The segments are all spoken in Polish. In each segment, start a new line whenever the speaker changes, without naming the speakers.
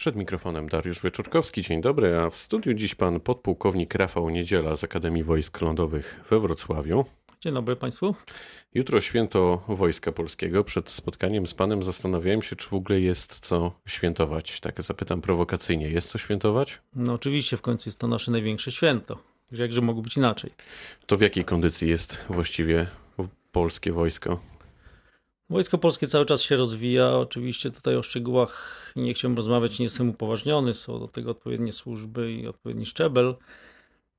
Przed mikrofonem Dariusz Wieczorkowski. Dzień dobry, a w studiu dziś pan podpułkownik Rafał Niedziela z Akademii Wojsk Lądowych we Wrocławiu.
Dzień dobry Państwu.
Jutro święto Wojska Polskiego. Przed spotkaniem z panem zastanawiałem się, czy w ogóle jest co świętować. Tak zapytam prowokacyjnie. Jest co świętować?
No oczywiście, w końcu jest to nasze największe święto. Jakże mogło być inaczej?
To w jakiej kondycji jest właściwie polskie wojsko?
Wojsko Polskie cały czas się rozwija. Oczywiście tutaj o szczegółach nie chciałbym rozmawiać, nie jestem upoważniony. Są do tego odpowiednie służby i odpowiedni szczebel.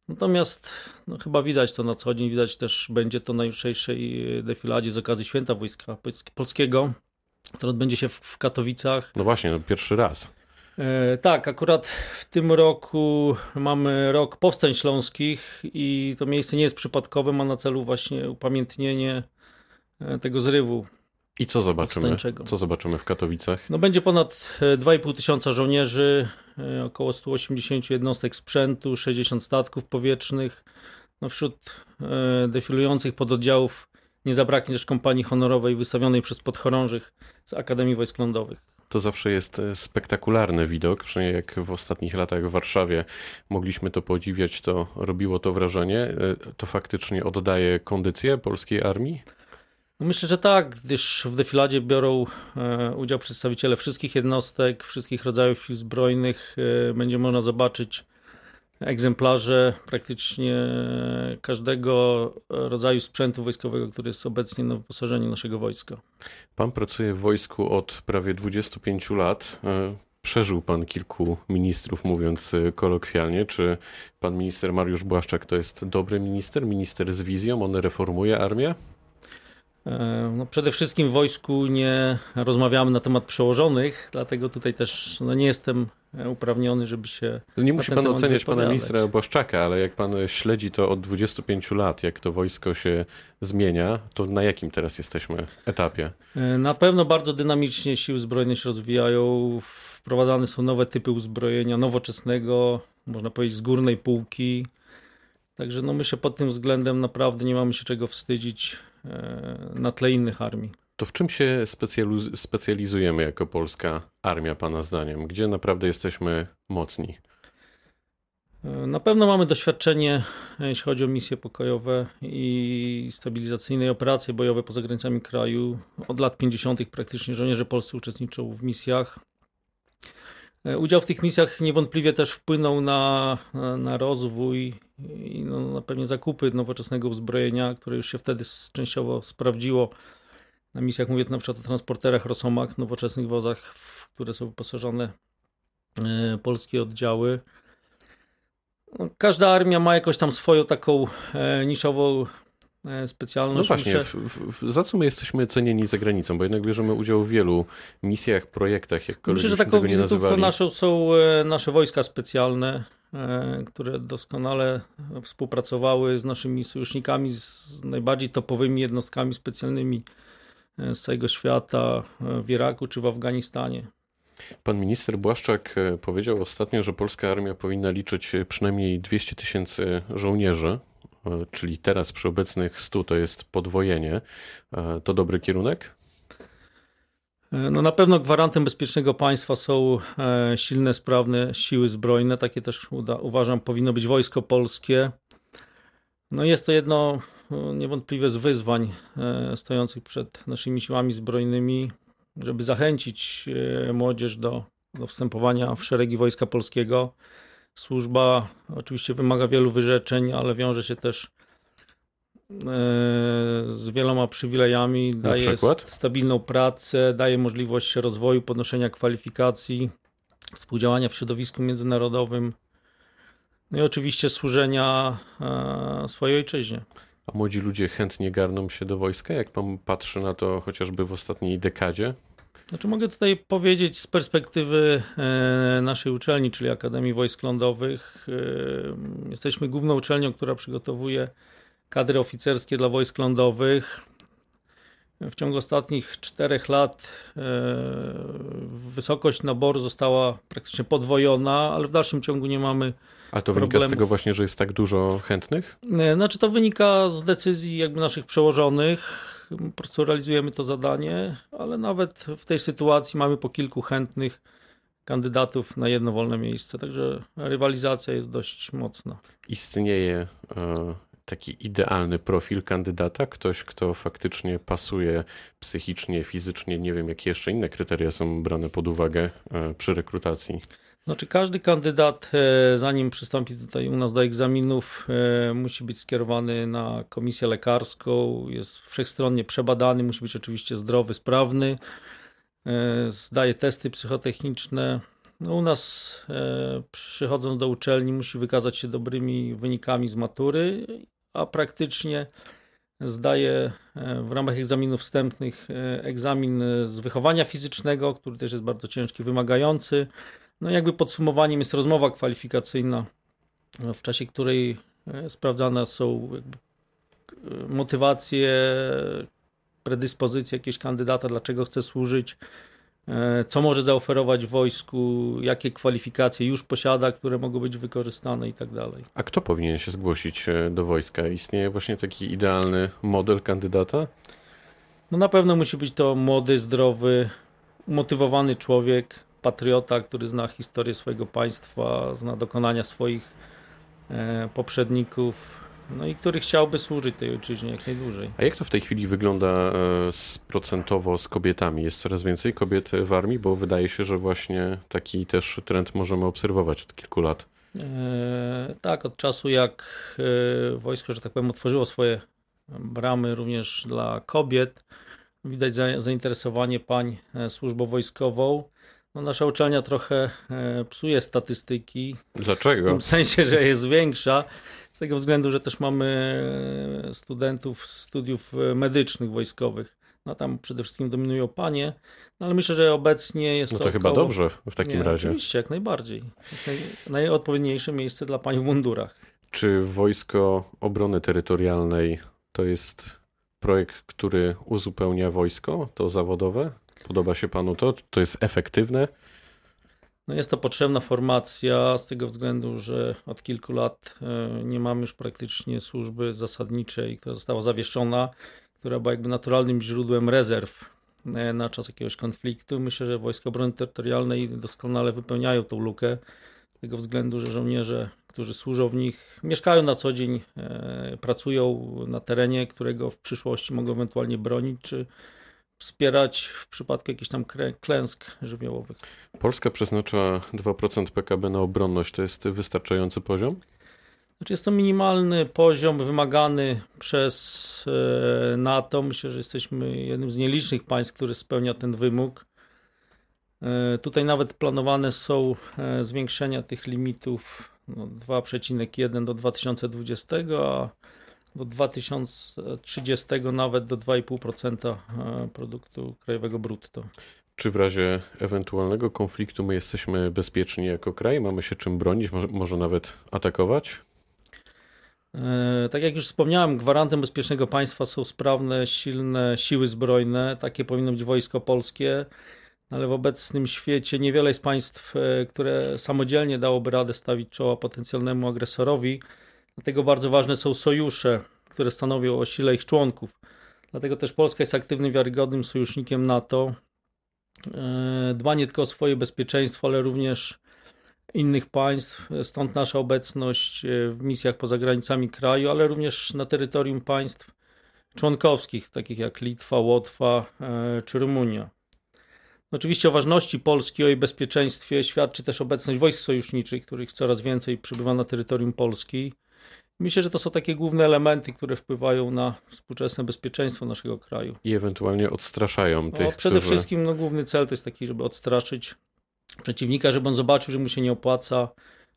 Natomiast no, chyba widać to na co dzień. Widać też będzie to na jutrzejszej defiladzie z okazji Święta Wojska Polskiego, które odbędzie się w, w Katowicach.
No właśnie, no pierwszy raz.
E, tak, akurat w tym roku mamy rok powstań śląskich i to miejsce nie jest przypadkowe, ma na celu właśnie upamiętnienie e, tego zrywu
i co zobaczymy? Co zobaczymy w Katowicach?
No będzie ponad 2,5 e, tysiąca żołnierzy, e, około 180 jednostek sprzętu, 60 statków powietrznych. No wśród e, defilujących pododdziałów nie zabraknie też kompanii honorowej wystawionej przez podchorążych z Akademii Wojsk Lądowych.
To zawsze jest spektakularny widok, przynajmniej jak w ostatnich latach w Warszawie mogliśmy to podziwiać, to robiło to wrażenie. To faktycznie oddaje kondycję polskiej armii?
No myślę, że tak, gdyż w defiladzie biorą e, udział przedstawiciele wszystkich jednostek, wszystkich rodzajów sił zbrojnych. E, będzie można zobaczyć egzemplarze praktycznie każdego rodzaju sprzętu wojskowego, który jest obecnie na wyposażeniu naszego wojska.
Pan pracuje w wojsku od prawie 25 lat. E, przeżył pan kilku ministrów, mówiąc kolokwialnie. Czy pan minister Mariusz Błaszczak to jest dobry minister, minister z wizją? On reformuje armię?
E, no przede wszystkim w wojsku nie rozmawiamy na temat przełożonych, dlatego tutaj też no nie jestem uprawniony, żeby się.
Nie musi pan oceniać pana ministra Błaszczaka, ale jak pan śledzi to od 25 lat, jak to wojsko się zmienia, to na jakim teraz jesteśmy etapie?
E, na pewno bardzo dynamicznie siły zbrojne się rozwijają. Wprowadzane są nowe typy uzbrojenia nowoczesnego, można powiedzieć z górnej półki. Także no myślę pod tym względem naprawdę nie mamy się czego wstydzić na tle innych armii.
To w czym się specjalizujemy jako polska armia, Pana zdaniem? Gdzie naprawdę jesteśmy mocni?
Na pewno mamy doświadczenie, jeśli chodzi o misje pokojowe i stabilizacyjne operacje bojowe poza granicami kraju. Od lat 50. praktycznie żołnierze polscy uczestniczą w misjach. Udział w tych misjach niewątpliwie też wpłynął na, na rozwój i no, na pewnie zakupy nowoczesnego uzbrojenia, które już się wtedy częściowo sprawdziło na misjach, mówię na przykład o transporterach Rosomak, nowoczesnych wozach, w które są wyposażone e, polskie oddziały. No, każda armia ma jakoś tam swoją taką e, niszową E, specjalność.
No właśnie, w, w, za co my jesteśmy cenieni za granicą? Bo jednak bierzemy udział w wielu misjach, projektach, jakkolwiek Myślę, że taką wizytówką
naszą są e, nasze wojska specjalne, e, które doskonale współpracowały z naszymi sojusznikami, z najbardziej topowymi jednostkami specjalnymi z całego świata w Iraku czy w Afganistanie.
Pan minister Błaszczak powiedział ostatnio, że polska armia powinna liczyć przynajmniej 200 tysięcy żołnierzy. E, czyli teraz przy obecnych 100 to jest podwojenie, e, to dobry kierunek?
E, no na pewno gwarantem bezpiecznego państwa są silne, sprawne siły zbrojne. Takie też uda, uważam powinno być wojsko polskie. No jest to jedno niewątpliwie z wyzwań stojących przed naszymi siłami zbrojnymi, żeby zachęcić młodzież do, do wstępowania w szeregi wojska polskiego. Służba oczywiście wymaga wielu wyrzeczeń, ale wiąże się też e, z wieloma przywilejami, daje stabilną pracę, daje możliwość rozwoju, podnoszenia kwalifikacji, współdziałania w środowisku międzynarodowym, no i oczywiście służenia e, swojej ojczyźnie.
A młodzi ludzie chętnie garną się do wojska, jak pan patrzy na to chociażby w ostatniej dekadzie?
Znaczy mogę tutaj powiedzieć z perspektywy e, naszej uczelni, czyli Akademii Wojsk Lądowych. E, jesteśmy główną uczelnią, która przygotowuje kadry oficerskie dla wojsk lądowych. W ciągu ostatnich czterech lat e, wysokość naboru została praktycznie podwojona, ale w dalszym ciągu nie mamy.
A to wynika z tego właśnie, że jest tak dużo chętnych?
Znaczy to wynika z decyzji jakby naszych przełożonych po prostu realizujemy to zadanie, ale nawet w tej sytuacji mamy po kilku chętnych kandydatów na jedno wolne miejsce, także rywalizacja jest dość mocna.
Istnieje e, taki idealny profil kandydata, ktoś, kto faktycznie pasuje psychicznie, fizycznie, nie wiem, jakie jeszcze inne kryteria są brane pod uwagę e, przy rekrutacji.
Znaczy każdy kandydat, e, zanim przystąpi tutaj u nas do egzaminów, e, musi być skierowany na komisję lekarską, jest wszechstronnie przebadany, musi być oczywiście zdrowy, sprawny, e, zdaje testy psychotechniczne. No u nas przychodząc do uczelni musi wykazać się dobrymi wynikami z matury, a praktycznie zdaje w ramach egzaminów wstępnych egzamin z wychowania fizycznego, który też jest bardzo ciężki, wymagający no jakby podsumowaniem jest rozmowa kwalifikacyjna, w czasie której e, sprawdzane są e, motywacje, predyspozycje jakiegoś kandydata, dlaczego chce służyć, e, co może zaoferować wojsku, jakie kwalifikacje już posiada, które mogą być wykorzystane i tak dalej.
A kto powinien się zgłosić do wojska? Istnieje właśnie taki idealny model kandydata?
No na pewno musi być to młody, zdrowy, motywowany człowiek, patriota, który zna historię swojego państwa, zna dokonania swoich e, poprzedników, no i który chciałby służyć tej ojczyźnie jak najdłużej.
A jak to w tej chwili wygląda e, procentowo z kobietami? Jest coraz więcej kobiet w armii, bo wydaje się, że właśnie taki też trend możemy obserwować od kilku lat.
E, tak, od czasu jak wojsko, że tak powiem, otworzyło swoje bramy również dla kobiet, widać za, zainteresowanie pań służbą wojskową. No, nasza uczelnia trochę e, psuje statystyki.
Dlaczego?
W tym sensie, że jest większa. Z tego względu, że też mamy e, studentów studiów e, medycznych wojskowych. No tam przede wszystkim dominują panie, no ale myślę, że obecnie jest
no
to.
to chyba dobrze w takim
Nie,
razie.
Oczywiście, jak najbardziej. Naj... Najodpowiedniejsze miejsce dla pań w mundurach.
Czy Wojsko Obrony Terytorialnej to jest projekt, który uzupełnia wojsko, to zawodowe? Podoba się panu to? To jest efektywne?
No jest to potrzebna formacja z tego względu, że od kilku lat e, nie mamy już praktycznie służby zasadniczej, która została zawieszona, która była jakby naturalnym źródłem rezerw e, na czas jakiegoś konfliktu. Myślę, że Wojska Obrony Terytorialnej doskonale wypełniają tą lukę z tego względu, że żołnierze, którzy służą w nich, mieszkają na co dzień, e, pracują na terenie, którego w przyszłości mogą ewentualnie bronić, czy wspierać w przypadku jakichś tam klęsk żywiołowych.
Polska przeznacza 2% PKB na obronność. To jest wystarczający poziom?
Znaczy jest to minimalny poziom wymagany przez e, NATO. Myślę, że jesteśmy jednym z nielicznych państw, który spełnia ten wymóg. E, tutaj nawet planowane są zwiększenia tych limitów no, 2,1 do 2020, a do 2030 nawet do 2,5% e, produktu krajowego brutto.
Czy w razie ewentualnego konfliktu my jesteśmy bezpieczni jako kraj? Mamy się czym bronić, może nawet atakować?
E, tak jak już wspomniałem, gwarantem bezpiecznego państwa są sprawne, silne siły zbrojne. Takie powinno być wojsko polskie, ale w obecnym świecie niewiele jest państw, e, które samodzielnie dałoby radę stawić czoła potencjalnemu agresorowi. Dlatego bardzo ważne są sojusze, które stanowią o sile ich członków. Dlatego też Polska jest aktywnym, wiarygodnym sojusznikiem NATO. E, dba nie tylko o swoje bezpieczeństwo, ale również innych państw. Stąd nasza obecność e, w misjach poza granicami kraju, ale również na terytorium państw członkowskich, takich jak Litwa, Łotwa czy Rumunia. Oczywiście o ważności Polski, o jej bezpieczeństwie świadczy też obecność wojsk sojuszniczych, których coraz więcej przybywa na terytorium Polski. Myślę, że to są takie główne elementy, które wpływają na współczesne bezpieczeństwo naszego kraju.
I ewentualnie odstraszają no, tych.
Przede
którzy...
wszystkim no, główny cel to jest taki, żeby odstraszyć przeciwnika, żeby on zobaczył, że mu się nie opłaca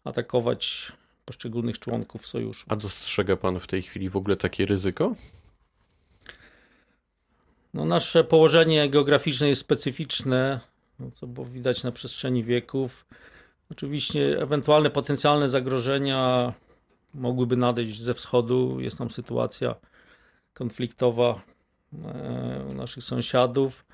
atakować poszczególnych członków sojuszu.
A dostrzega pan w tej chwili w ogóle takie ryzyko?
No, nasze położenie geograficzne jest specyficzne, no, co było widać na przestrzeni wieków. Oczywiście ewentualne potencjalne zagrożenia mogłyby nadejść ze wschodu. Jest tam sytuacja konfliktowa e, u naszych sąsiadów.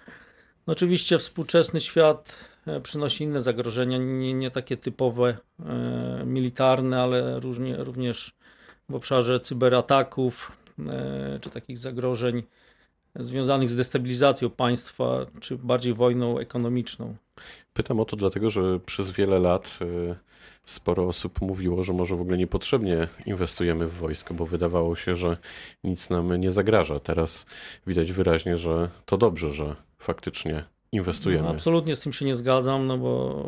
No oczywiście współczesny świat e, przynosi inne zagrożenia, nie, nie takie typowe e, militarne, ale różnie, również w obszarze cyberataków czy takich zagrożeń związanych z destabilizacją państwa, czy bardziej wojną ekonomiczną.
Pytam o to dlatego, że przez wiele lat y, sporo osób mówiło, że może w ogóle niepotrzebnie inwestujemy w wojsko, bo wydawało się, że nic nam nie zagraża. Teraz widać wyraźnie, że to dobrze, że faktycznie inwestujemy.
No, absolutnie z tym się nie zgadzam, no bo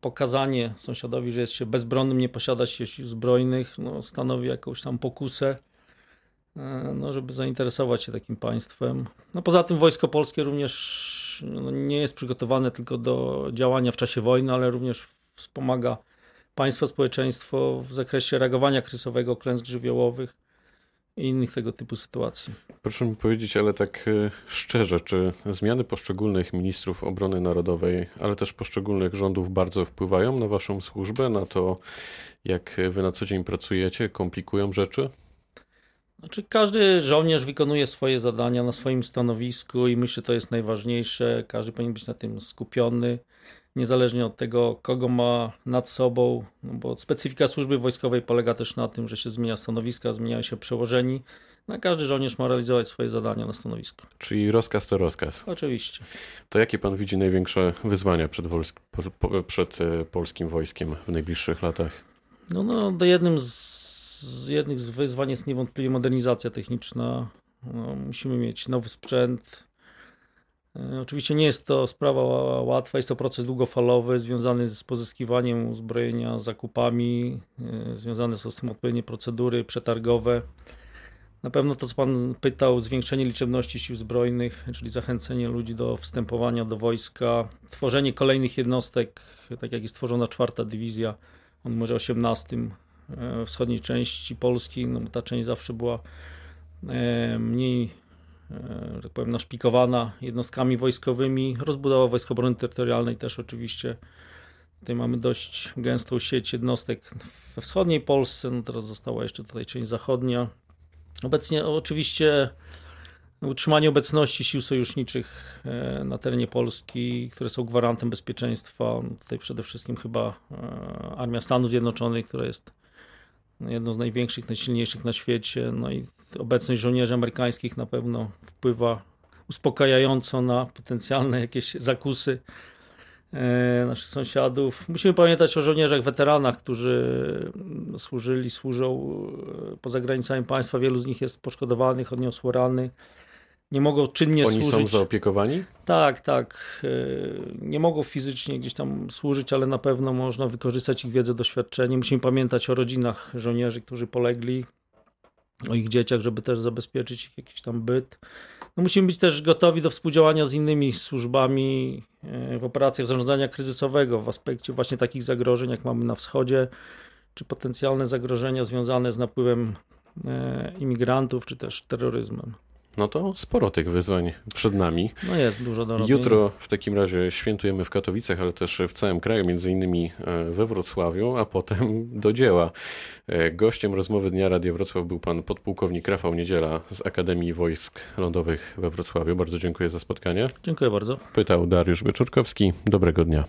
pokazanie sąsiadowi, że jest się bezbronnym, nie posiada się sił zbrojnych, no, stanowi jakąś tam pokusę, no, żeby zainteresować się takim państwem. No, poza tym wojsko polskie również no, nie jest przygotowane tylko do działania w czasie wojny, ale również wspomaga państwo, społeczeństwo w zakresie reagowania kryzysowego, klęsk żywiołowych i innych tego typu sytuacji.
Proszę mi powiedzieć, ale tak y, szczerze, czy zmiany poszczególnych ministrów obrony narodowej, ale też poszczególnych rządów bardzo wpływają na waszą służbę, na to, jak wy na co dzień pracujecie, komplikują rzeczy?
Znaczy, każdy żołnierz wykonuje swoje zadania na swoim stanowisku i myślę, że to jest najważniejsze. Każdy powinien być na tym skupiony, niezależnie od tego, kogo ma nad sobą, no bo specyfika służby wojskowej polega też na tym, że się zmienia stanowiska, zmieniają się przełożeni. No, każdy żołnierz ma realizować swoje zadania na stanowisku.
Czyli rozkaz to rozkaz.
Oczywiście.
To jakie pan widzi największe wyzwania przed, przed e, polskim wojskiem w najbliższych latach?
No, no do jednym z, z jednych z wyzwań jest niewątpliwie modernizacja techniczna. No, musimy mieć nowy sprzęt. E, Oczywiście nie jest to sprawa łatwa, jest to proces długofalowy związany z pozyskiwaniem uzbrojenia, zakupami, e, związane są z tym odpowiednie procedury przetargowe. Na pewno to, co Pan pytał, zwiększenie liczebności sił zbrojnych, czyli zachęcenie ludzi do wstępowania do wojska, tworzenie kolejnych jednostek, tak jak jest tworzona czwarta dywizja o numerze 18 e, wschodniej części Polski. No, ta część zawsze była e, mniej, e, że tak powiem, naszpikowana jednostkami wojskowymi. Rozbudowa Wojsk Obrony Terytorialnej też oczywiście. Tutaj mamy dość gęstą sieć jednostek we wschodniej Polsce, no teraz została jeszcze tutaj część zachodnia. Obecnie oczywiście utrzymanie obecności sił sojuszniczych e, na terenie Polski, które są gwarantem bezpieczeństwa. Tutaj przede wszystkim chyba e, Armia Stanów Zjednoczonych, która jest jedną z największych, najsilniejszych na świecie. No i obecność żołnierzy amerykańskich na pewno wpływa uspokajająco na potencjalne jakieś zakusy e, naszych sąsiadów. Musimy pamiętać o żołnierzach weteranach, którzy służyli, służą e, poza granicami państwa. Wielu z nich jest poszkodowanych, odniosło rany. Nie mogą czynnie
Oni
służyć.
są zaopiekowani?
Tak, tak. E, Nie mogą fizycznie gdzieś tam służyć, ale na pewno można wykorzystać ich wiedzę, doświadczenie. Musimy pamiętać o rodzinach żołnierzy, którzy polegli, o ich dzieciach, żeby też zabezpieczyć ich jakiś tam byt. No musimy być też gotowi do współdziałania z innymi służbami e, w operacjach zarządzania kryzysowego w aspekcie właśnie takich zagrożeń, jak mamy na wschodzie, czy potencjalne zagrożenia związane z napływem e, imigrantów, czy też terroryzmem.
No to sporo tych wyzwań przed nami.
No jest dużo do robienia.
Jutro w takim razie świętujemy w Katowicach, ale też w całym kraju, między innymi e, we Wrocławiu, a potem do dzieła. E, Gościem rozmowy Dnia Radia Wrocław był pan podpułkownik Rafał Niedziela z Akademii Wojsk Lądowych we Wrocławiu. Bardzo dziękuję za spotkanie.
Dziękuję bardzo.
Pytał Dariusz Wyczorkowski. Dobrego dnia.